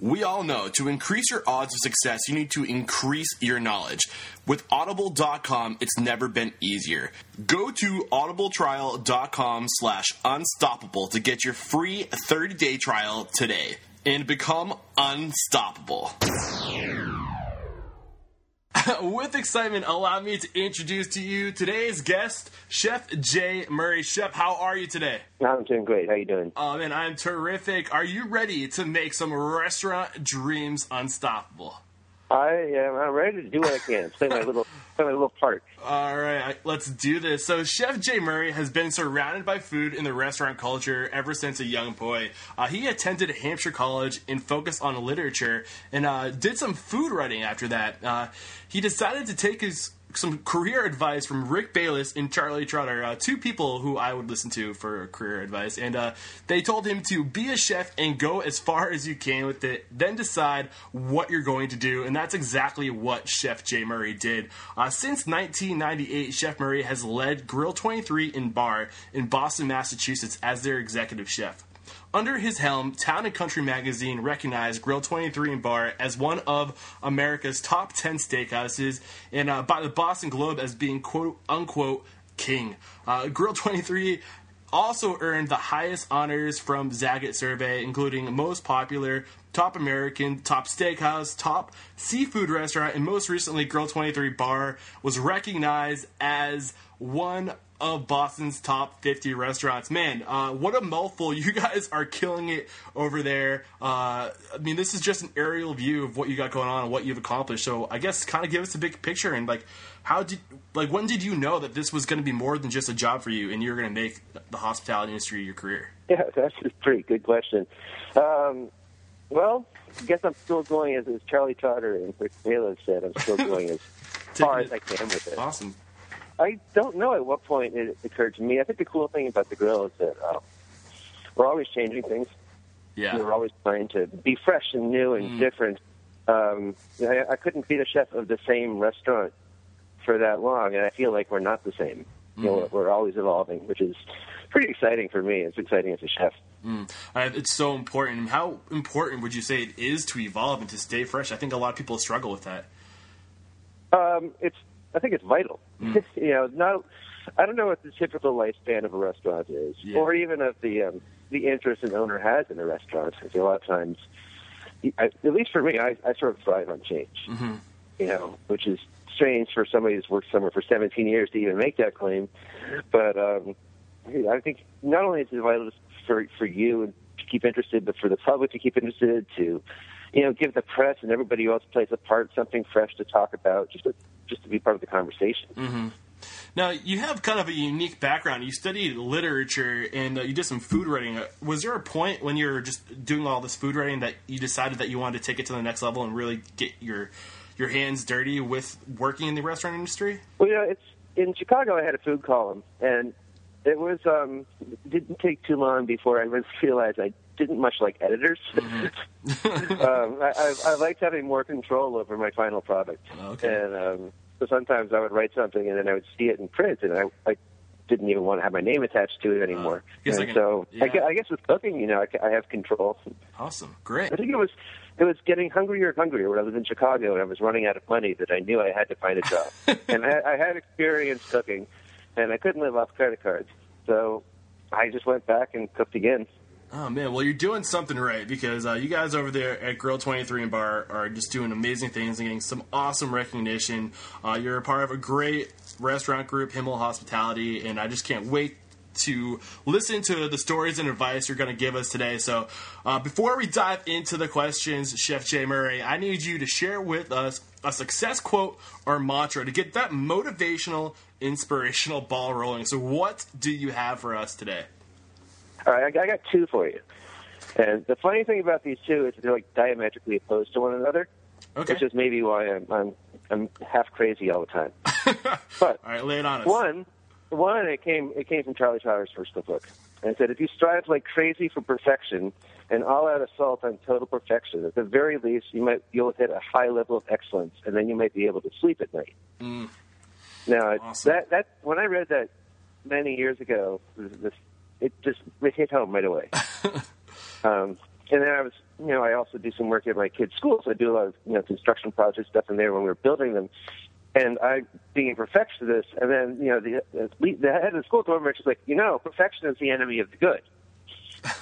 We all know to increase your odds of success, you need to increase your knowledge. With audible.com, it's never been easier. Go to audibletrial.com slash unstoppable to get your free 30 day trial today and become unstoppable. With excitement, allow me to introduce to you today's guest, Chef Jay Murray. Chef, how are you today? I'm doing great. How you doing? Oh man, I'm terrific. Are you ready to make some restaurant dreams unstoppable? I am. I'm ready to do what I can. Play my little, play my little part. All right, let's do this. So, Chef Jay Murray has been surrounded by food in the restaurant culture ever since a young boy. Uh, he attended Hampshire College and focused on literature and uh, did some food writing after that. Uh, he decided to take his some career advice from Rick Bayless and Charlie Trotter, uh, two people who I would listen to for career advice. And uh, they told him to be a chef and go as far as you can with it, then decide what you're going to do. And that's exactly what Chef Jay Murray did. Uh, since 1998, Chef Murray has led Grill 23 in Bar in Boston, Massachusetts as their executive chef. Under his helm, Town and Country magazine recognized Grill 23 and Bar as one of America's top 10 steakhouses, and uh, by the Boston Globe as being quote unquote king. Uh, Grill 23 also earned the highest honors from Zagat survey, including most popular, top American, top steakhouse, top seafood restaurant, and most recently, Grill 23 Bar was recognized as one of Boston's top 50 restaurants. Man, uh, what a mouthful. You guys are killing it over there. Uh, I mean, this is just an aerial view of what you got going on and what you've accomplished. So I guess kind of give us a big picture and like, how did, like, when did you know that this was going to be more than just a job for you and you're going to make the hospitality industry your career? Yeah, that's a pretty good question. Um, well, I guess I'm still going as, as Charlie Trotter and Rick Bayless said. I'm still going as far as I can with it. Awesome. I don't know at what point it occurred to me. I think the cool thing about the grill is that uh, we're always changing things. Yeah. We're always trying to be fresh and new and Mm. different. Um, I, I couldn't be the chef of the same restaurant for that long, and I feel like we're not the same. You know, Mm. we're, always evolving, which is pretty exciting for me. It's exciting as a chef. Uh, it's so important. How important would you say it is to evolve and to stay fresh? I think a lot of people struggle with that. Um, it's I think it's vital. Mm. you know, not I don't know what the typical lifespan of a restaurant is, Yeah. or even of the um, the interest an owner has in a restaurant. Because a lot of times, I, at least for me, I, I sort of thrive on change. Mm-hmm. You know, which is strange for somebody who's worked somewhere for 17 years to even make that claim. But um, I think not only is it vital for for you to keep interested, but for the public to keep interested, to you know, give the press and everybody else plays a part, something fresh to talk about, just to, just to be part of the conversation. Now, you have kind of a unique background. You studied literature and uh, you did some food writing. Uh, Was there a point when you were just doing all this food writing that you decided that you wanted to take it to the next level and really get your your hands dirty with working in the restaurant industry? Well, you know, it's in Chicago. I had a food column, and it was um, it didn't take too long before I realized I didn't much like editors. um, I, I, I liked having more control over my final product, Okay. and um, so sometimes I would write something and then I would see it in print, and I, I didn't even want to have my name attached to it anymore. guess I can- so yeah. I, I guess with cooking, you know, I, I have control. Awesome, great. I think it was it was getting hungrier and hungrier when I was in Chicago and I was running out of money that I knew I had to find a job. and I, I had experience cooking, and I couldn't live off credit cards, so I just went back and cooked again. Oh man, well you're doing something right because uh, you guys over there at Grill 23 and Bar are just doing amazing things and getting some awesome recognition. Uh, you're a part of a great restaurant group, Himmel Hospitality, and I just can't wait to listen to the stories and advice you're going to give us today. So, uh, before we dive into the questions, Chef Jay Murray, I need you to share with us a success quote or mantra to get that motivational, inspirational ball rolling. So, what do you have for us today? All right, I, I got two for you. And the funny thing about these two is they're like diametrically opposed to one another. Okay. which is maybe why I'm I'm, I'm half crazy all the time. but All right, lay it on us. one, one, it came it came from Charlie Trotter's first book, and it said if you strive like crazy for perfection and all out assault on total perfection, at the very least you might you'll hit a high level of excellence, and then you might be able to sleep at night. Mm. Now Awesome. that that when I read that many years ago, this it just it hit home right away. um, and then I was, you know, I also do some work at my kids' schools. I do a lot of, you know, construction projects stuff in there when we were building them. And I, being a perfectionist, and then, you know, the, the the head of the school told me, she's like, you know, perfection is the enemy of the good. and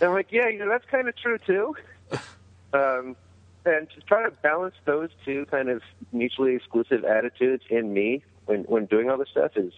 I'm like, yeah, you know, that's kind of true too. Um, and to try to balance those two kind of mutually exclusive attitudes in me when when doing all this stuff is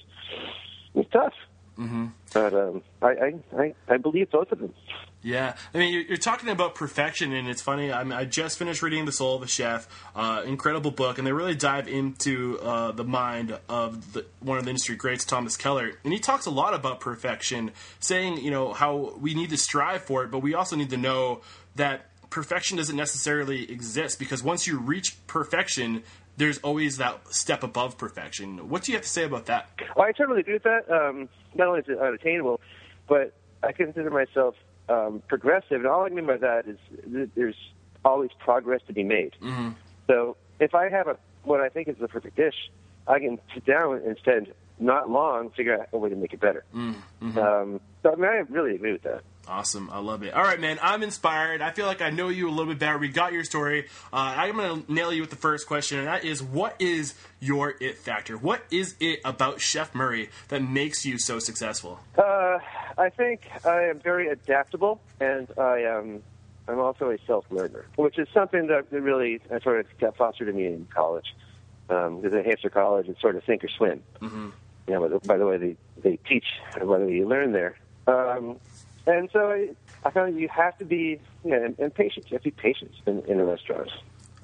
is tough. Mm-hmm. But um, I, I I believe both of them. Yeah, I mean, you're, you're talking about perfection, and it's funny. I, mean, I just finished reading *The Soul of a Chef*, uh, incredible book, and they really dive into uh, the mind of the, one of the industry greats, Thomas Keller, and he talks a lot about perfection, saying, you know, how we need to strive for it, but we also need to know that perfection doesn't necessarily exist because once you reach perfection, there's always that step above perfection. What do you have to say about that? Well, I totally agree with that. Um, not only is it unattainable, but I consider myself um, progressive, and all I mean by that is th- there's always progress to be made. Mm-hmm. So if I have a what I think is the perfect dish, I can sit down and spend not long figure out a way to make it better. Mm-hmm. Um, so I mean, I really agree with that. Awesome. I love it. All right, man. I'm inspired. I feel like I know you a little bit better. We got your story. Uh, I'm going to nail you with the first question, and that is what is your it factor? What is it about Chef Murray that makes you so successful? Uh, I think I am very adaptable, and I am. I'm also a self-learner, which is something that really I sort of got fostered in me in college. Um, because at Hampshire College, it's sort of sink or swim. Mm-hmm. You know, by the, by the way, they they teach whether you learn there. Um, and so I, I found you have to be, you know, and. You have to be patient in, in a restaurant.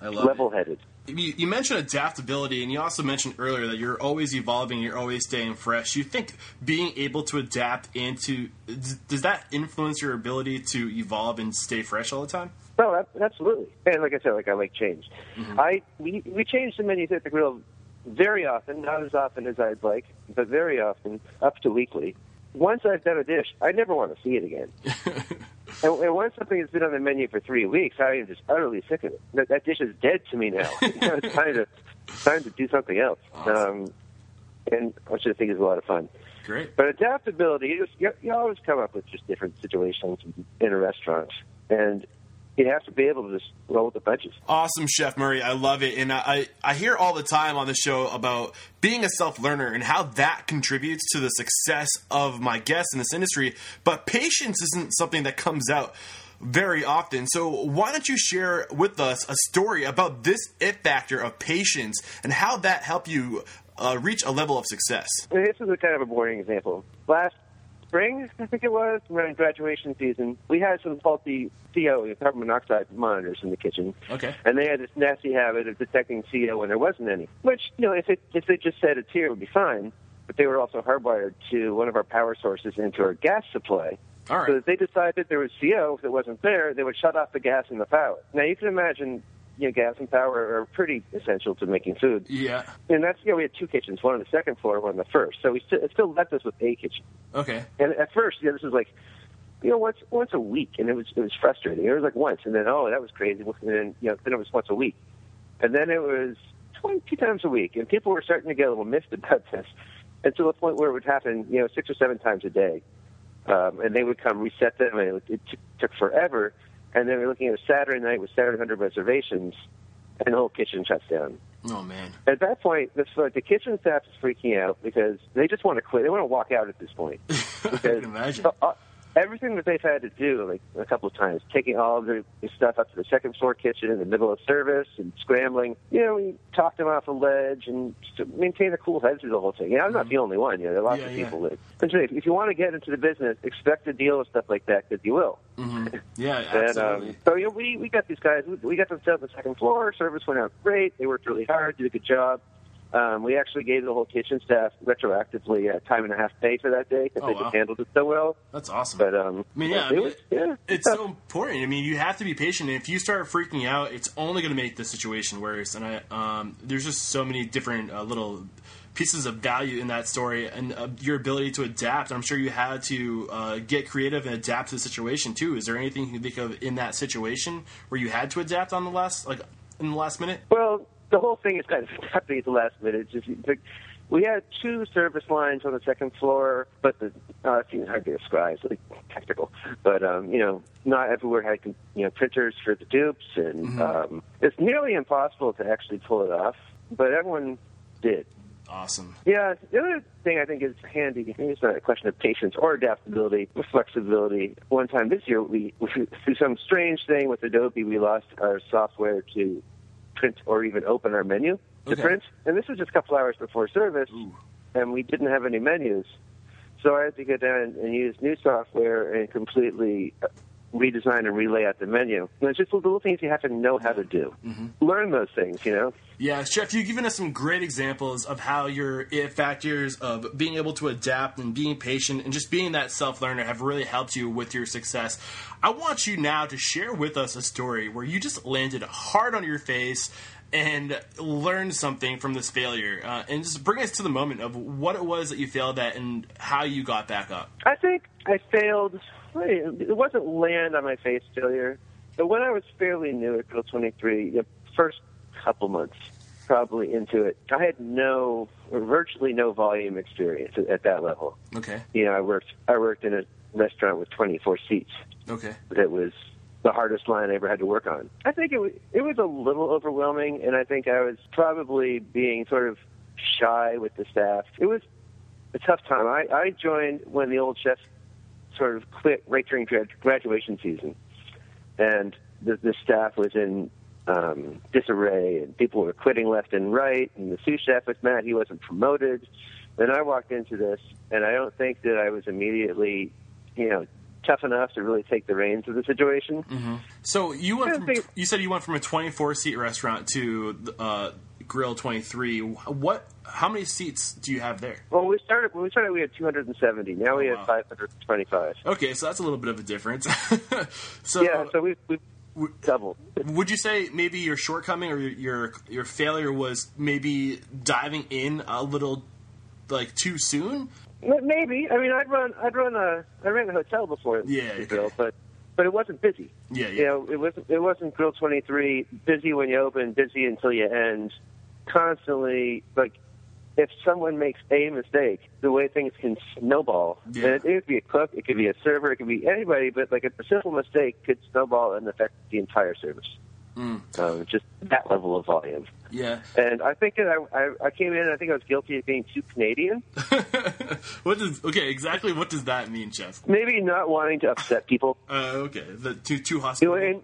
I love Level-headed. it. You, you mentioned adaptability, and you also mentioned earlier that you're always evolving, you're always staying fresh. You think being able to adapt into does that influence your ability to evolve and stay fresh all the time? No, ab- absolutely. And like I said, like I like change. Mm-hmm. I we we change the menu at the grill very often, not as often as I'd like, but very often, up to weekly. Once I've done a dish, I never want to see it again. and, and once something has been on the menu for three weeks, I am just utterly sick of it. That, that dish is dead to me now. you know, it's time to time to do something else. Awesome. Um, and which I think is a lot of fun. Great. But adaptability, you, just, you, you always come up with just different situations in a restaurant, and you have to be able to just roll with the punches. Awesome, Chef Murray. I love it, and I I hear all the time on the show about being a self learner and how that contributes to the success of my guests in this industry. But patience isn't something that comes out very often. So why don't you share with us a story about this it factor of patience and how that helped you uh, reach a level of success? This is a kind of a boring example. Last spring, I think it was, around graduation season, we had some faulty CO, carbon monoxide monitors in the kitchen. Okay. And they had this nasty habit of detecting CO when there wasn't any. Which, you know, if it if they just said it's here, it would be fine. But they were also hardwired to one of our power sources into our gas supply. All right. So if they decided there was CO if it wasn't there, they would shut off the gas and the power. Now you can imagine, you know, gas and power are pretty essential to making food. Yeah. And that's, you know, we had two kitchens, one on the second floor, one on the first. So we still, it still left us with a kitchen. Okay. And at first, you know, this was like, you know, once once a week, and it was it was frustrating. It was like once, and then oh, that was crazy. And then you know, then it was once a week, and then it was twenty two times a week, and people were starting to get a little miffed about this, and to the point where it would happen, you know, six or seven times a day, um, and they would come reset them, and it, it t- took forever. And then we're looking at a Saturday night with 700 reservations, and the whole kitchen shuts down. Oh man. At that point, the, so the kitchen staff is freaking out because they just want to quit. They want to walk out at this point. I can imagine. uh, everything that they've had to do, like a couple of times, taking all of their stuff up to the second floor kitchen in the middle of service and scrambling. You know, we talked them off a ledge and maintain a cool head through the whole thing. You know, I'm not the only one. You know, there are lots Mm-hmm. Yeah, of yeah. people that. But if you want to get into the business, expect to deal with stuff like that because you will. mhm Yeah, And absolutely. um, so you know, we we got these guys. We, we got them set on the second floor. Service went out great. They worked really hard, did a good job. Um, we actually gave the whole kitchen staff retroactively uh, time and a half pay for that day because Oh, they wow. just handled it so well. That's awesome. But um, I mean, yeah, I mean, was, yeah, it's so important. I mean, you have to be patient. And if you start freaking out, it's only going to make the situation worse. And I, um, there's just so many different uh, little pieces of value in that story, and uh, your ability to adapt. I'm sure you had to uh, get creative and adapt to the situation too. Is there anything you can think of in that situation where you had to adapt on the last, like, in the last minute? Well, the whole thing is kind of happening at the last minute. Just we had two service lines on the second floor, but the uh, it's even hard to describe. It's like technical, but um, you know, not everywhere had you know printers for the dupes, and um, it's nearly impossible to actually pull it off. But everyone did. Awesome. Yeah, the other thing I think is handy. It's not a question of patience or adaptability or flexibility. One time this year, we through some strange thing with Adobe, we lost our software to print or even open our menu to Okay. print, and this was just a couple hours before service, Ooh. and we didn't have any menus. So I had to go down and use new software and completely uh, redesign and relay out the menu. And it's just little things you have to know how to do. Mm-hmm. Learn those things, you know. Yeah, Chef, you've given us some great examples of how your factors of being able to adapt and being patient and just being that self learner have really helped you with your success. I want you now to share with us a story where you just landed hard on your face and learned something from this failure, uh, and just bring us to the moment of what it was that you failed at and how you got back up. I think I failed. It wasn't land on my face failure, but when I was fairly new at Grill 23, the first couple months probably into it, I had no, or virtually no volume experience at, at that level. Okay. You know, I worked, I worked in a restaurant with 24 seats. Okay. That was the hardest line I ever had to work on. I think it was, it was a little overwhelming, and I think I was probably being sort of shy with the staff. It was a tough time. I, I joined when the old chef sort of quit right during grad- graduation season, and the, the staff was in um, disarray, and people were quitting left and right. And the sous chef was mad he wasn't promoted. Then I walked into this, and I don't think that I was immediately, you know, tough enough to really take the reins of the situation. So you went from think- you said you went from a 24 seat restaurant to uh, Grill 23. What? How many seats do you have there? Well, we started when we started. We had 270. Now we Oh, have 525. Okay, so that's a little bit of a difference. so, Yeah, so we we would you say maybe your shortcoming or your, your your failure was maybe diving in a little like too soon? Maybe. I mean, I'd run. I'd run a. I ran a hotel before. Yeah, the okay. grill, but but it wasn't busy. Yeah, yeah. You know, it wasn't. It wasn't Grill 23. Busy when you open, busy until you end. Constantly, like if someone makes a mistake, the way things can snowball. Yeah. And it, it could be a cook, it could be a server, it could be anybody, but like a simple mistake could snowball and affect the entire service. Mm. Um, just that level of volume. Yeah. And I think that I, I, I came in. and I think I was guilty of being too Canadian. what does okay exactly? What does that mean, Chef? Maybe not wanting to upset people. Uh, okay, the too too You know, and,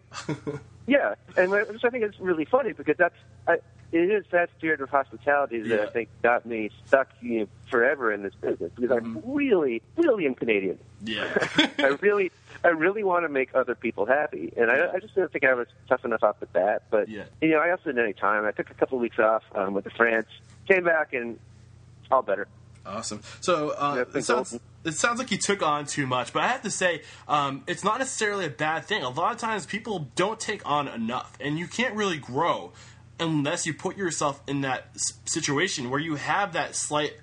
yeah, and which I think is really funny because that's I, it is that spirit of hospitality that Yeah. I think got me stuck you know, forever in this business because I really, really am Canadian. yeah. I really, I really want to make other people happy, and I, I just didn't think I was tough enough off the bat. But Yeah. you know, I also didn't any time. I took a couple of weeks off um, with the France, came back, and all better. Awesome. So uh, Yeah, it sounds it sounds like you took on too much, but I have to say um, it's not necessarily a bad thing. A lot of times people don't take on enough, and you can't really grow unless you put yourself in that situation where you have that slight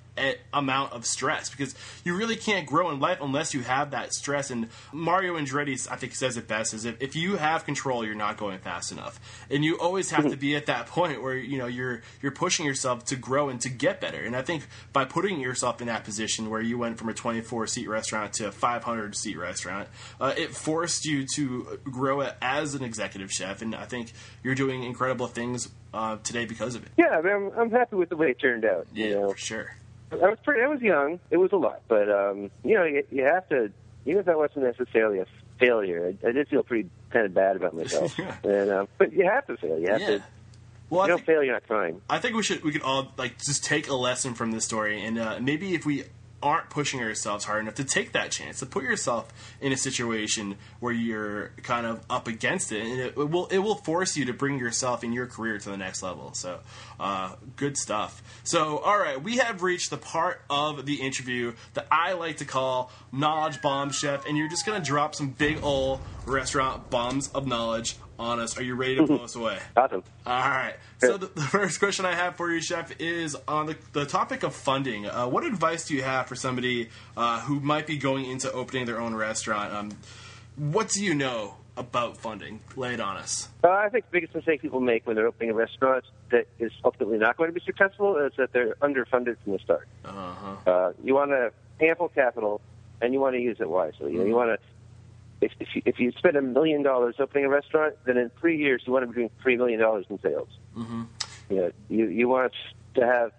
amount of stress because you really can't grow in life unless you have that stress. And Mario Andretti I think says it best is if, if you have control you're not going fast enough. And you always have to be at that point where you know you're you're pushing yourself to grow and to get better. And I think by putting yourself in that position where you went from a 24 seat restaurant to a 500 seat restaurant uh, it forced you to grow as an executive chef. And I think you're doing incredible things uh, today because of it. Yeah, I'm, I'm happy with the way it turned out. yeah You know, for sure I was pretty. I was young. It was a lot, but um, you know, you, you have to. Even if that wasn't necessarily a failure, I, I did feel pretty kind of bad about myself. Yeah. and um, but you have to fail. You have yeah to. well I You don't think- fail, you're not trying. I think we should we could all like just take a lesson from this story, and uh, maybe if we aren't pushing ourselves hard enough to take that chance to put yourself in a situation where you're kind of up against it, and it, will it will force you to bring yourself and your career to the next level. So, uh, good stuff. So, all right, we have reached the part of the interview that I like to call knowledge bomb chef, and you're just gonna drop some big ol' restaurant bombs of knowledge on us. Are you ready to blow us away? Awesome. All right. So the, the first question I have for you, Chef, is on the, the topic of funding. Uh, what advice do you have for somebody uh, who might be going into opening their own restaurant? Um, what do you know about funding? Lay it on us. Uh, I think the biggest mistake people make when they're opening a restaurant that is ultimately not going to be successful is that they're underfunded from the start. Uh-huh. Uh, you want to ample capital, and you want to use it wisely. You know, you want to. If, if you if you spend a million dollars opening a restaurant, then in three years you want to be doing three million dollars in sales. Mm-hmm. You know, you you want to have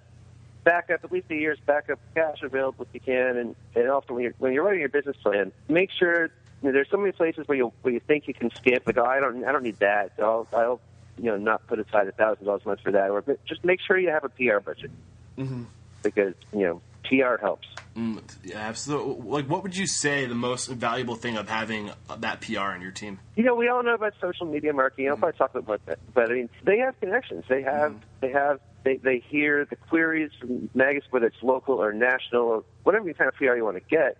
backup at least a year's backup cash available if you can, and and also when you're when you're writing your business plan, make sure you know, there's so many places where you where you think you can skip. Like, oh, I don't I don't need that. I'll I'll you know not put aside a thousand dollars a month for that, or just make sure you have a PR budget Mm-hmm. because you know PR helps. Mm, yeah, absolutely. Like, what would you say the most valuable thing of having uh, that PR in your team? You know, we all know about social media marketing. I'll mm. probably talk about that, but I mean, they have connections. They have, mm. they have, they they hear the queries from magazines, whether it's local or national or whatever kind of PR you want to get.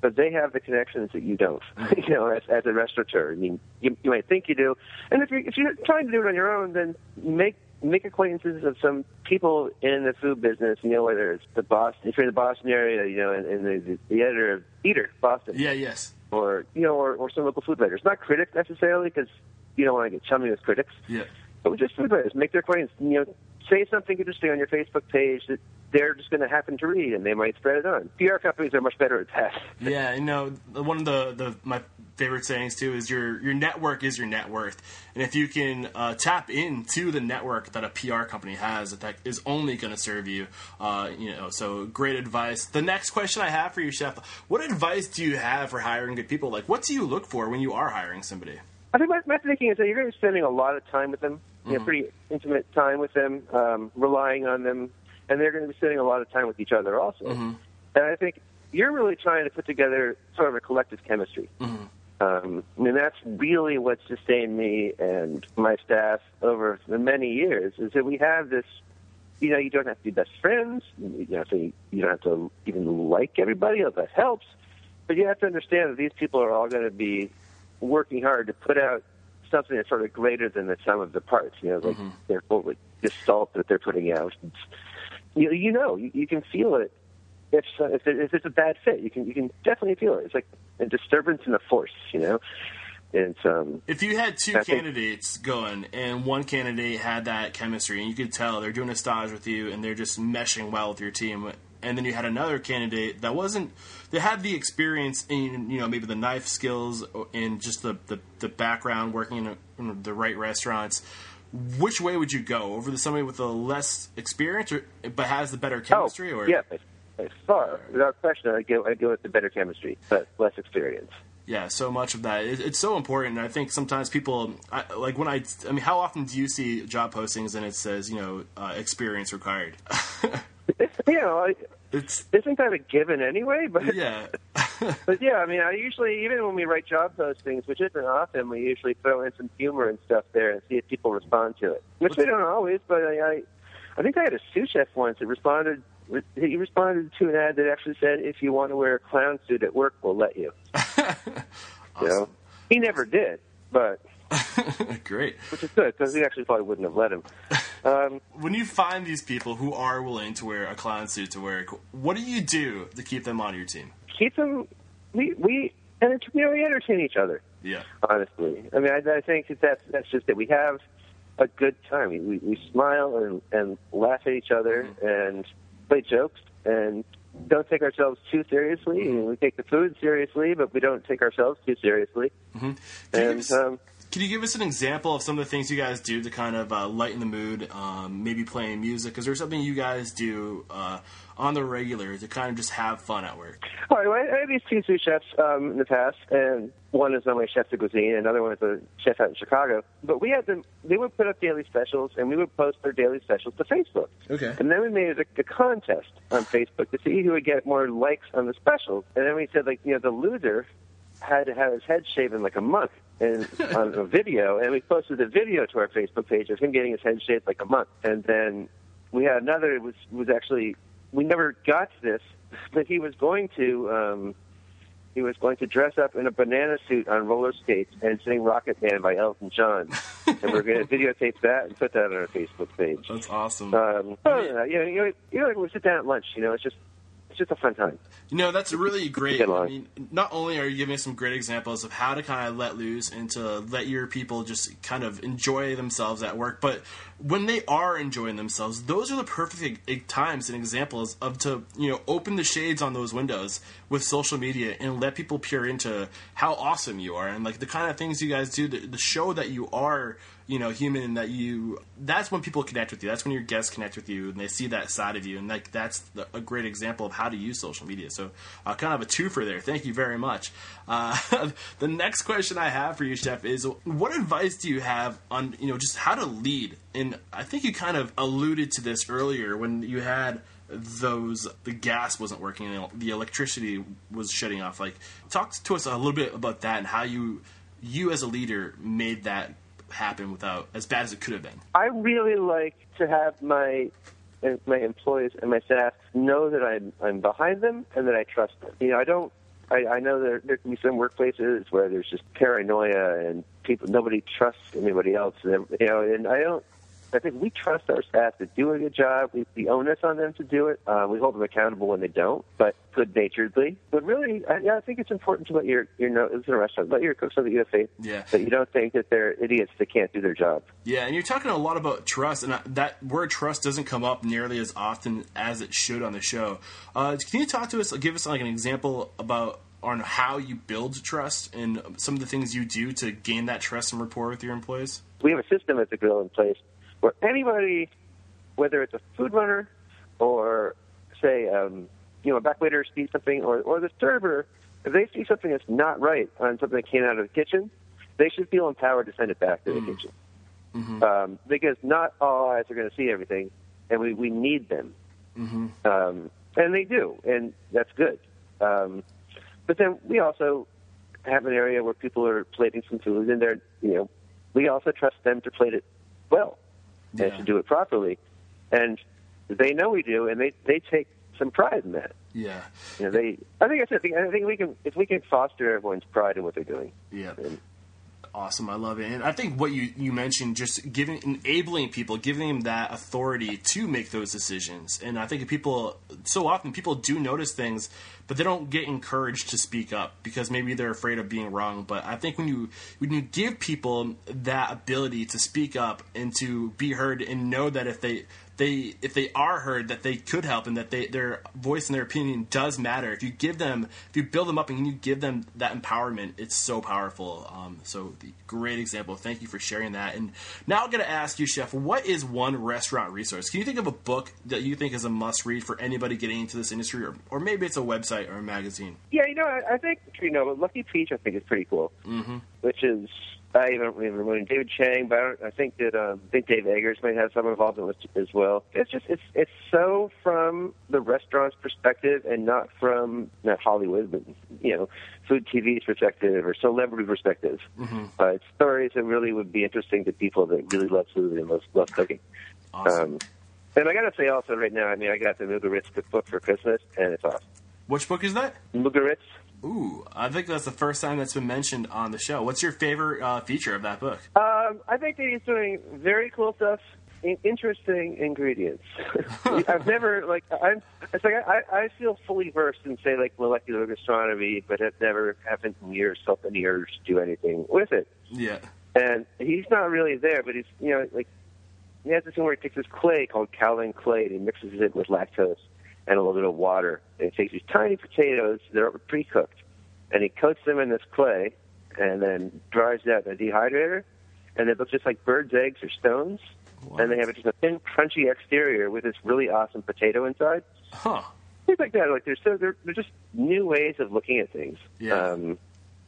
But they have the connections that you don't. Mm. you know, as, as a restaurateur, I mean, you, you might think you do, and if you're if you're trying to do it on your own, then make make acquaintances of some people in the food business. You know, whether it's the Boston, if you're in the Boston area, you know, and, and the, the editor of Eater Boston Yeah, yes. or you know, or, or some local food writers. Not critics necessarily, because you don't want to get chummy with critics, Yeah. but just food writers. Make their acquaintance. You know, say something interesting on your Facebook page that they're just going to happen to read, and they might spread it on. PR companies are much better at that. Yeah, you know, one of the, the my favorite sayings too is your your network is your net worth, and if you can uh, tap into the network that a PR company has, that, that is only going to serve you, uh, you know. So great advice. The next question I have for you, Chef, what advice do you have for hiring good people? Like, what do you look for when you are hiring somebody? I think my, my thinking is that you're going to be spending a lot of time with them, you know, pretty intimate time with them, um, relying on them, and they're going to be spending a lot of time with each other also. Mm-hmm. And I think you're really trying to put together sort of a collective chemistry. Mm-hmm. Um, and that's really what sustained me and my staff over the many years is that we have this, you know, you don't have to be best friends. You know, so you, you don't have to even like everybody. That helps. But you have to understand that these people are all going to be working hard to put out something that's sort of greater than the sum of the parts. You know, like mm-hmm. their whole gestalt that they're putting out. You, you know, you, you can feel it if uh, if, it, if it's a bad fit. You can you can definitely feel it. It's like a disturbance in the force. You know, it's um. If you had two I think- candidates going, and one candidate had that chemistry, and you could tell they're doing a stage with you, and they're just meshing well with your team, and then you had another candidate that wasn't, that had the experience in, you know, maybe the knife skills and just the the, the background working in, a, in the right restaurants. Which way would you go? Over to somebody with a less experience, or, but has the better oh, chemistry, oh, or yeah, far without question, I go I go with the better chemistry, but less experience. Yeah, so much of that. It, it's so important. I think sometimes people, I, like when I, I mean, how often do you see job postings and it says, you know, uh, experience required? you know, I, it's isn't that a given anyway? But yeah, But yeah, I mean, I usually even when we write job postings, which isn't often, we usually throw in some humor and stuff there and see if people respond to it. Which they don't always, but I, I, I think I had a sous chef once that responded. He responded to an ad that actually said, "If you want to wear a clown suit at work, we'll let you." You know, he never did, but great. which is good because he actually probably wouldn't have let him. Um, When you find these people who are willing to wear a clown suit to work, what do you do to keep them on your team? keep them. We we and you know we entertain each other. Yeah, honestly. I mean, I, I think that that's, that's just that we have a good time. We, we, we smile and, and laugh at each other and play jokes and don't take ourselves too seriously. And we take the food seriously, but we don't take ourselves too seriously. Can you give And us- um, Can you give us an example of some of the things you guys do to kind of uh, lighten the mood? Um, maybe playing music. Is there something you guys do uh, on the regular to kind of just have fun at work? All right, well, I had these two sous chefs um, in the past, and one is my chef de cuisine, and another one is a chef out in Chicago. But we had them; they would put up daily specials, and we would post their daily specials to Facebook. Okay. And then we made a, a contest on Facebook to see who would get more likes on the specials. And then we said, like, you know, the loser had to have his head shaven like a monk and on a video, and we posted a video to our Facebook page of him getting his head shaved like a monk. And then we had another. It was was actually we never got to this, but he was going to. um he was going to dress up in a banana suit on roller skates and sing Rocket Man by Elton John. and we're going to videotape that and put that on our Facebook page. That's awesome. Um, yeah, you know, you know, you know, we sit down at lunch. You know, it's just it's just a fun time. You know, that's really great. I mean, not only are you giving us some great examples of how to kind of let loose and to let your people just kind of enjoy themselves at work, but when they are enjoying themselves, those are the perfect times and examples of to, you know, open the shades on those windows with social media and let people peer into how awesome you are and like the kind of things you guys do, the, the show that you are you know human that you that's when people connect with you. That's when your guests connect with you and they see that side of you. And like that's the, a great example of how to use social media. So uh, kind of a twofer there. Thank you very much. Uh, the next question i have for you chef is what advice do you have on you know just how to lead? And i think you kind of alluded to this earlier when you had those the gas wasn't working the electricity was shutting off. Like talk to us a little bit about that and how you you as a leader made that happen without as bad as it could have been. I really like to have my my employees and my staff know that I'm I'm behind them and that I trust them. You know, I don't. I, I know there there can be some workplaces where there's just paranoia and people nobody trusts anybody else. And, you know, and I don't. I think we trust our staff to do a good job. We, we onus on them to do it. Uh, we hold them accountable when they don't, but good naturedly. But really, I, yeah, I think it's important to let your your know it's a restaurant. Let your cooks know that you have faith. Yeah. That you don't think that they're idiots that can't do their job. Yeah, and you're talking a lot about trust, and that word trust doesn't come up nearly as often as it should on the show. Uh, can you talk to us, give us like an example about on how you build trust and some of the things you do to gain that trust and rapport with your employees? we have a system at the grill in place where anybody, whether it's a food runner or say, um, you know, a back waiter sees something, or or the server, if they see something that's not right on something that came out of the kitchen, they should feel empowered to send it back to the kitchen. Um, because not all eyes are going to see everything, and we, we need them. Um, and they do, and that's good. Um, but then we also have an area where people are plating some food, and they're, you know, we also trust them to plate it well and to do it properly. And they know we do, and they, they take some pride in that. Yeah, You know, they. I think that's it. I think we can, if we can foster everyone's pride in what they're doing. yeah. And, Awesome, I love it, and I think what you you mentioned, just giving enabling people, giving them that authority to make those decisions, and I think people so often people do notice things, but they don't get encouraged to speak up because maybe they're afraid of being wrong. But I think when you when you give people that ability to speak up and to be heard and know that if they they if they are heard that they could help and that they their voice and their opinion does matter if you give them if you build them up and you give them that empowerment it's so powerful um, so the great example thank you for sharing that and now i'm going to ask you chef what is one restaurant resource can you think of a book that you think is a must read for anybody getting into this industry or, or maybe it's a website or a magazine yeah, you know, I, I think you know, Lucky Peach. I think is pretty cool. Mm-hmm. Which is I even remember David Chang, but I, don't, I think that um, I think Dave Eggers might have some involvement with as well. It's just it's it's so from the restaurant's perspective and not from not Hollywood, but you know, food TV's perspective or celebrity perspective. Mm-hmm. Uh, it's stories that really would be interesting to people that really love food and love, love cooking. awesome Um, and I got to say also right now, I mean, I got the Mugaritz cookbook for Christmas, and it's awesome. which book is that Mugaritz. Ooh i think that's the first time that's been mentioned on the show what's your favorite uh, feature of that book Um, I think that he's doing very cool stuff. in- Interesting ingredients. I've never like I'm. It's like I, I feel fully versed in say like molecular gastronomy, but have never haven't in years felt any urge to do anything with it. yeah And he's not really there, but he's you know like he has this thing where he takes this clay called kaolin clay and he mixes it with lactose and a little bit of water. And he takes these tiny potatoes that are pre-cooked, and he coats them in this clay, and then dries out in a dehydrator, and they look just like birds' eggs or stones. What? And they have just a thin, crunchy exterior with this really awesome potato inside. Huh. Things like that. Like there's so they're, they're just new ways of looking at things Yeah. um,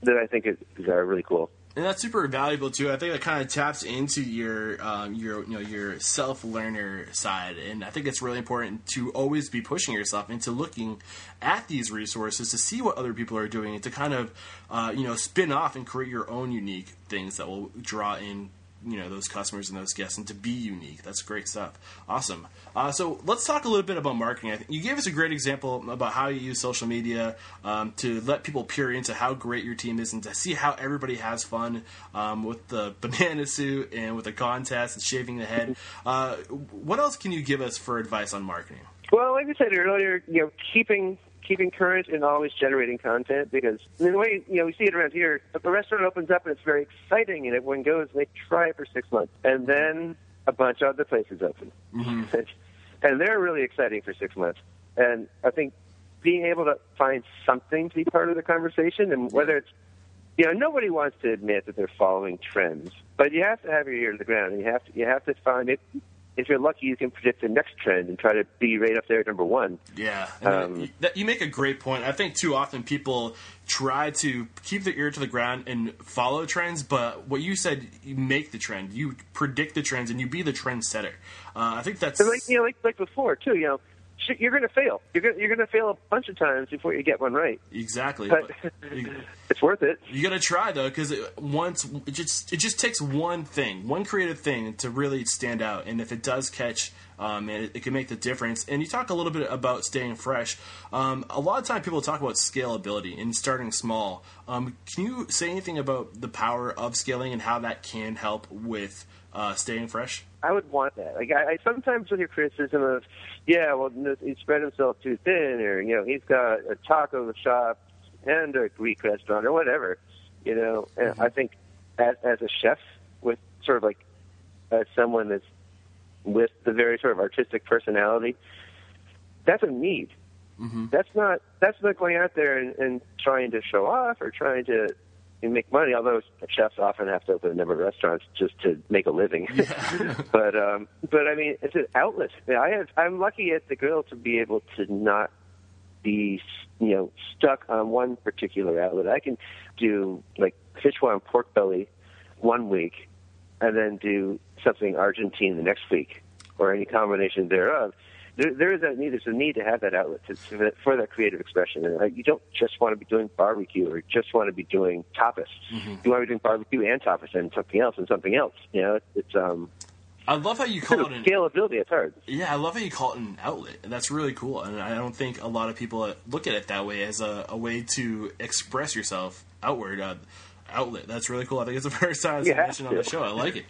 that I think is, is uh, really cool. And that's super valuable too. I think that kind of taps into your um, your you know your self learner side, and I think it's really important to always be pushing yourself into looking at these resources to see what other people are doing, and to kind of uh, you know spin off and create your own unique things that will draw in you know those customers and those guests, and to be unique. That's great stuff. Awesome. Uh, so let's talk a little bit about marketing. I think you gave us a great example about how you use social media um, to let people peer into how great your team is and to see how everybody has fun um, with the banana suit and with the contest and shaving the head. Uh, what else can you give us for advice on marketing? Well, like I said earlier, you know, keeping keeping current and always generating content because the way you know we see it around here, if a restaurant opens up and it's very exciting and everyone goes, they try it for six months, and then a bunch of other places open, mm-hmm. and they're really exciting for six months. And I think being able to find something to be part of the conversation, and whether it's you know nobody wants to admit that they're following trends, but you have to have your ear to the ground. And you have to you have to find it. If you're lucky, you can predict the next trend and try to be right up there at number one. Yeah, Um, you, that, you make a great point. I think too often people try to keep their ear to the ground and follow trends, but what you said, you make the trend, you predict the trends, and you be the trend setter. Uh, I think that's like you know, like like before too. You know, you're going to fail. You're going you're going to fail a bunch of times before you get one right. exactly. But it's worth it. you got to try though, because once it just it just takes one thing, one creative thing to really stand out, and if it does catch. Um, and it, it can make the difference. And you talk a little bit about staying fresh. Um, a lot of time people talk about scalability and starting small. Um, can you say anything about the power of scaling and how that can help with uh, staying fresh? I would want that. Like I, I sometimes with your criticism of, yeah, well, he spread himself too thin, or you know, he's got a taco shop and a Greek restaurant, or whatever. You know, and mm-hmm. I think as as a chef with sort of like as someone that's with the very sort of artistic personality, that's a need. Mm-hmm. That's not that's not going out there and, and trying to show off or trying to make money. Although chefs often have to open a number of restaurants just to make a living. but um, but I mean, it's an outlet. I have I'm lucky at the grill to be able to not be you know stuck on one particular outlet. I can do like Sichuan and pork belly one week, and then do something Argentine the next week, or any combination thereof. There, there is a need. There's a need to have that outlet to, to, for that creative expression. And uh, you don't just want to be doing barbecue or just want to be doing tapas. You want to be doing barbecue and tapas and something else and something else. You know, it's, it's um, I love how you call it an scalability. It's hard. Yeah, I love how you call it an outlet. And that's really cool. And I don't think a lot of people look at it that way as a, a way to express yourself outward. Uh, outlet. That's really cool. I think it's the first time it's mentioned on the show. I like it.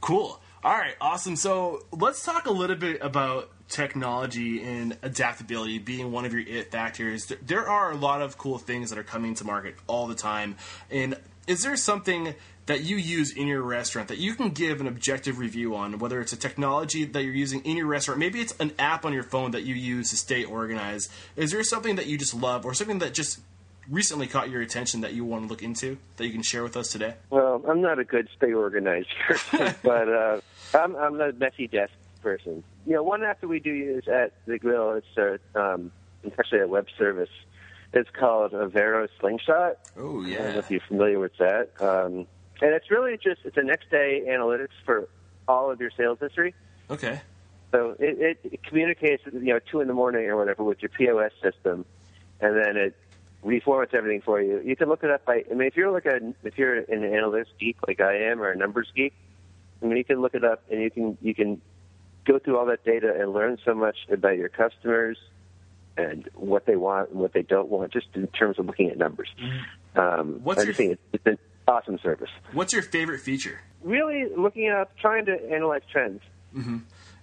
Cool. All right, awesome. So let's talk a little bit about technology and adaptability being one of your it factors. There- are a lot of cool things that are coming to market all the time. And is there something that you use in your restaurant that you can give an objective review on, whether it's a technology that you're using in your restaurant, maybe it's an app on your phone that you use to stay organized. Is there something that you just love or something that just recently caught your attention that you want to look into that you can share with us today? Well, I'm not a good stay organized person, but uh, I'm, I'm a messy desk person. You know, one app that we do use at the grill, it's a, um, it's actually a web service. It's called Avero Slingshot. Oh yeah. I don't know if you're familiar with that. Um, and it's really just it's a next day analytics for all of your sales history. Okay. So it, it, it communicates, you know, two in the morning or whatever with your POS system, and then it reformats everything for you. You can look it up by. I mean, if you're like a if you're an analytics geek like I am or a numbers geek, I mean, you can look it up and you can you can go through all that data and learn so much about your customers and what they want and what they don't want, just in terms of looking at numbers. Um, What's I your- think it's, it's an awesome service. What's your favorite feature? Really looking up, trying to analyze trends.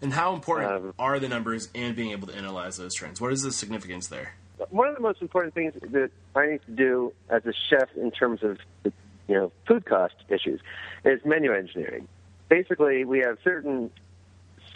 And how important Um, are the numbers and being able to analyze those trends? What is the significance there? one of the most important things that I need to do as a chef in terms of you know food cost issues is menu engineering. Basically, we have certain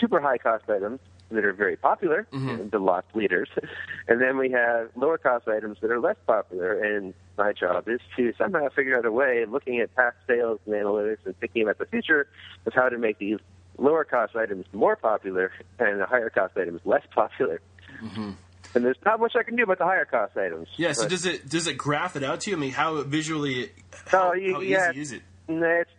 super high cost items that are very popular, mm-hmm. the loss leaders, and then we have lower cost items that are less popular. And my job is to somehow figure out a way, looking at past sales and analytics, and thinking about the future of how to make these lower cost items more popular and the higher cost items less popular. Mm-hmm. And there's not much I can do about the higher cost items. Yeah. So does it does it graph it out to you? I mean, how visually? Oh, how, Oh, you- how yeah. easy is it? No, it's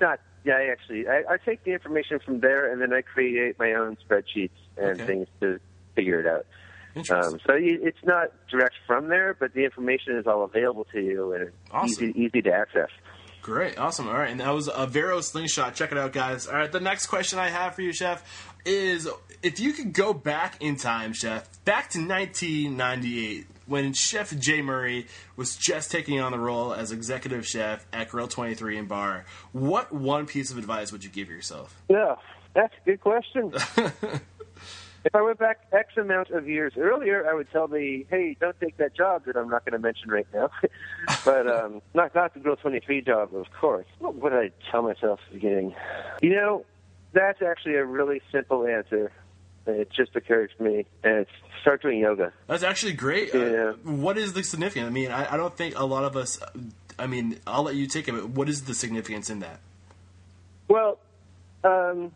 not. Yeah, I actually, I, I take the information from there, and then I create my own spreadsheets and Okay. things to figure it out. Um, so you, it's not direct from there, but the information is all available to you and Awesome. easy, easy to access. Great, awesome. All right, and that was Avero Slingshot. Check it out, guys. All right, the next question I have for you, Chef, is if you could go back in time, Chef, back to 1998 when Chef Jay Murray was just taking on the role as executive chef at Grill 23 and Bar, what one piece of advice would you give yourself? Yeah, that's a good question. if I went back X amount of years earlier, I would tell me, "Hey, don't take that job that I'm not going to mention right now." but um, not not the Grill 23 job, of course. What would I tell myself at the beginning? You know, that's actually a really simple answer. It just occurred to me, and start doing yoga. That's actually great. Yeah. Uh, what is the significance? I mean, I, I don't think a lot of us. I mean, I'll let you take it. But what is the significance in that? Well, um,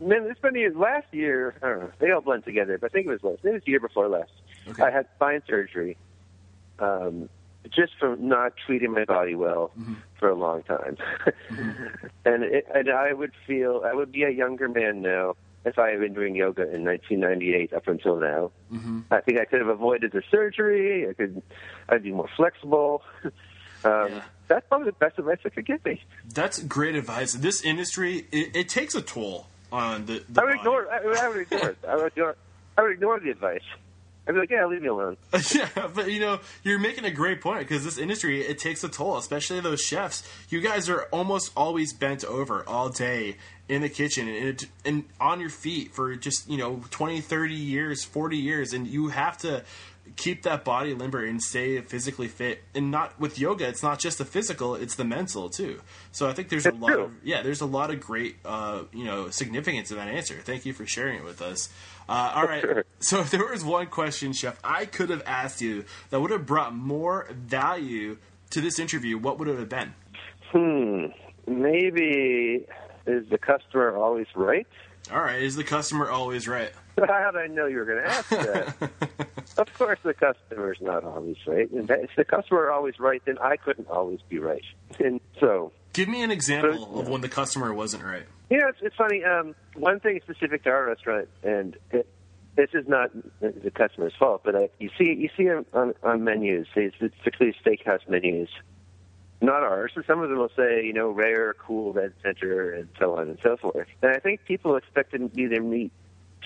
man, it's been years. Last year, I don't know. They all blend together, but I think it was last. It was the year before last. Okay. I had spine surgery, um, just from not treating my body well for a long time, and it, and I would feel I would be a younger man now if I had been doing yoga in 1998 up until now. I think I could have avoided the surgery. I could, I'd be more flexible. Um, Yeah. That's probably the best advice I could give me. That's great advice. This industry, it, it takes a toll on the. the I would ignore. I, I would ignore it. I would ignore. I would ignore the advice. I'd be like, "Yeah, leave me alone." yeah, but you know, you're making a great point because this industry it takes a toll, especially those chefs. You guys are almost always bent over all day in the kitchen and, it, and on your feet for just you know 20, 30 years, 40 years, and you have to keep that body limber and stay physically fit. And not with yoga, it's not just the physical; it's the mental too. So I think there's a lot true. of yeah, there's a lot of great uh, you know significance in that answer. Thank you for sharing it with us. Uh, all right. Sure. So if there was one question, Chef, I could have asked you that would have brought more value to this interview, what would it have been? Hmm. Maybe is the customer always right? All right, is the customer always right? How did I know you were going to ask that? of course, the customer's not always right. And if the customer is always right, then I couldn't always be right. And so, Give me an example of when the customer wasn't right. you know, it's, it's funny. Um, one thing specific to our restaurant, and it, this is not the customer's fault, but I, you see, you see on, on, on menus, particularly steakhouse menus, not ours. So some of them will say, you know, rare, cool, red center, and so on and so forth. And I think people expect to be their meat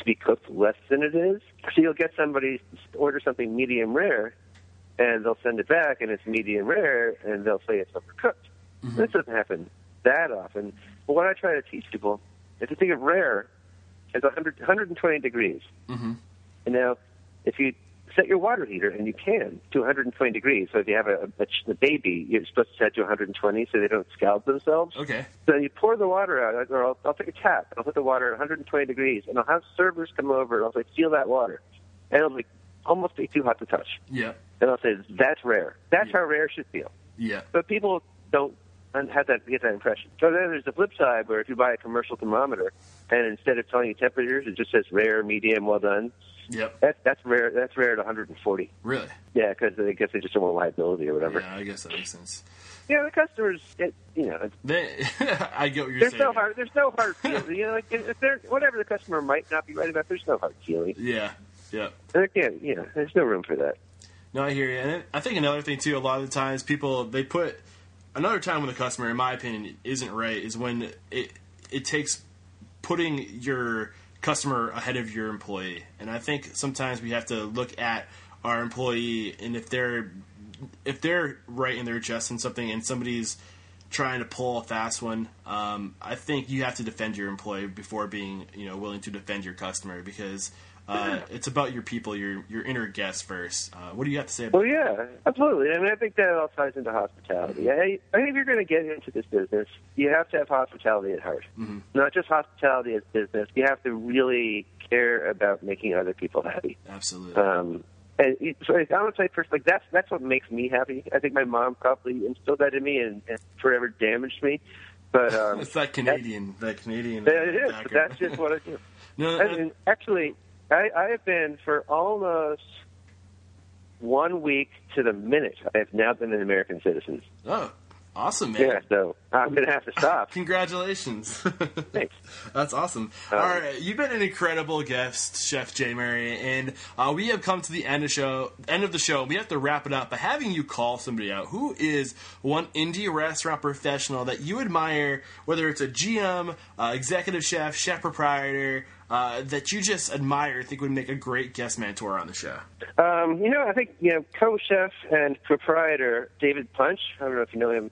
to be cooked less than it is. So you'll get somebody order something medium rare, and they'll send it back, and it's medium rare, and they'll say it's overcooked. This doesn't happen that often. But what I try to teach people is to think of rare as 100, 120 degrees. Mhm. And now, if you set your water heater, and you can, to 120 degrees, so if you have a, a, a baby, you're supposed to set to 120 so they don't scald themselves. Okay. So you pour the water out, or I'll, I'll take a tap and I'll put the water at 120 degrees, and I'll have servers come over and I'll say, feel that water, and it'll be almost be too hot to touch. Yeah. And I'll say, that's rare. That's Yeah. how rare should feel. Yeah. But people don't have that get that impression. So then there's the flip side where if you buy a commercial thermometer and instead of telling you temperatures, it just says rare, medium, well done. Yep. That's that's rare. That's rare at 140. Really? Yeah, because I guess they just don't want liability or whatever. Yeah, I guess that makes sense. Yeah, the customers, it, you know, They, I get what you're there's saying. no hard, there's no hard feeling. You know, like if there, whatever the customer might not be right about, there's no hard feeling. Yeah. Yeah. And again, you know, there's no room for that. No, I hear you. And I think another thing too. A lot of the times, people they put another time when the customer, in my opinion, isn't right is when it it takes putting your customer ahead of your employee. And I think sometimes we have to look at our employee and if they're if they're right and they're adjusting something and somebody's trying to pull a fast one, um, I think you have to defend your employee before being you know willing to defend your customer because. Uh, it's about your people, your your inner guests first. Uh, what do you have to say about Well, yeah, absolutely. I mean, I think that all ties into hospitality. I, I think if you're going to get into this business, you have to have hospitality at heart. Not just hospitality as business. You have to really care about making other people happy. Absolutely. Um, and so I'm a type person like that's that's what makes me happy. I think my mom probably instilled that in me and, and forever damaged me. But um, it's that Canadian, that Canadian. it is. But that's just what I do. no, and actually, I, I have been for almost one week to the minute. I have now been an American citizen. oh, awesome, man. Yeah, so I'm going to have to stop. Congratulations. Thanks. That's awesome. Um, All right, you've been an incredible guest, Chef Jay Murray, and uh, we have come to the end of show, end of the show. We have to wrap it up by having you call somebody out. Who is one indie restaurant professional that you admire, whether it's a GM, uh, executive chef, chef proprietor, uh, that you just admire, think would make a great guest mentor on the show? Um, you know, I think you know co-chef and proprietor David Punch. I don't know if you know him.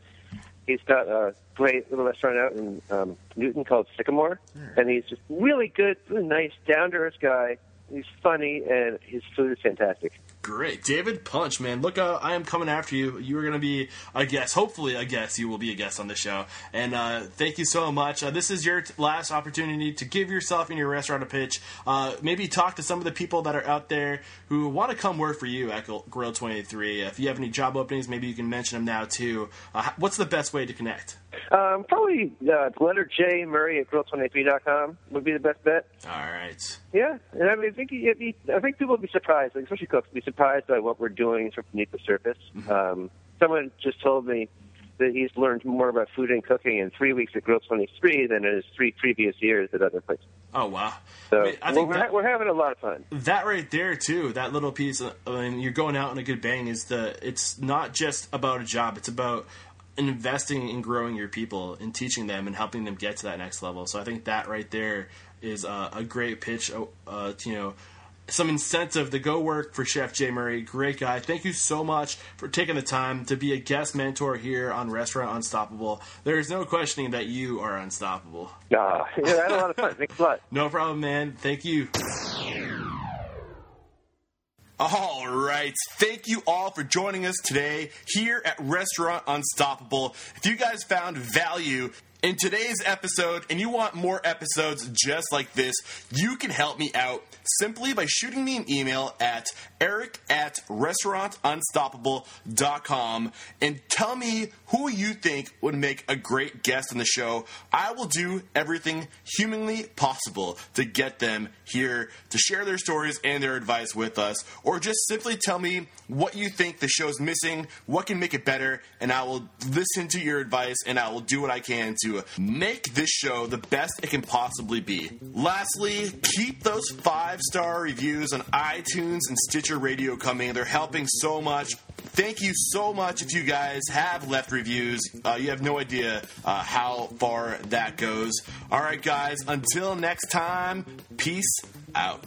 He's got a great little restaurant out in um, Newton called Sycamore, and he's just really good, really nice, down to earth guy. He's funny, and his food is fantastic. Great, David Punch, man. Look, uh, I am coming after you. You are going to be a guest. Hopefully, a guest. You will be a guest on the show. And uh, thank you so much. Uh, this is your t- last opportunity to give yourself and your restaurant a pitch. Uh, maybe talk to some of the people that are out there who want to come work for you at Grill Twenty Three. If you have any job openings, maybe you can mention them now too. Uh, what's the best way to connect? Um, probably uh, letter J Murray at grill23.com would be the best bet. All right. Yeah, and I mean, I think be, I think people would be surprised, like especially cooks, would be surprised by what we're doing of beneath the surface. Um, someone just told me that he's learned more about food and cooking in three weeks at Grill 23 than in his three previous years at other places. Oh wow. So I mean, I we're, think we're, that- ha- we're having a lot of fun. that right there too that little piece I and you're going out on a good bang is the it's not just about a job it's about investing in growing your people and teaching them and helping them get to that next level so i think that right there is uh, a great pitch uh, uh, you know some incentive to go work for Chef Jay Murray. Great guy. Thank you so much for taking the time to be a guest mentor here on Restaurant Unstoppable. There is no questioning that you are unstoppable. Uh, yeah, I had a lot of fun. Thanks a lot. No problem, man. Thank you. All right. Thank you all for joining us today here at Restaurant Unstoppable. If you guys found value in today's episode and you want more episodes just like this, you can help me out simply by shooting me an email at eric at restaurantunstoppable.com and tell me who you think would make a great guest on the show. I will do everything humanly possible to get them here to share their stories and their advice with us, or just simply tell me what you think the show's missing, what can make it better, and I will listen to your advice and I will do what I can to make this show the best it can possibly be. Lastly, keep those five star reviews on iTunes and Stitcher Radio coming. They're helping so much. Thank you so much if you guys have left reviews. Uh, you have no idea uh, how far that goes. All right, guys, until next time, peace out.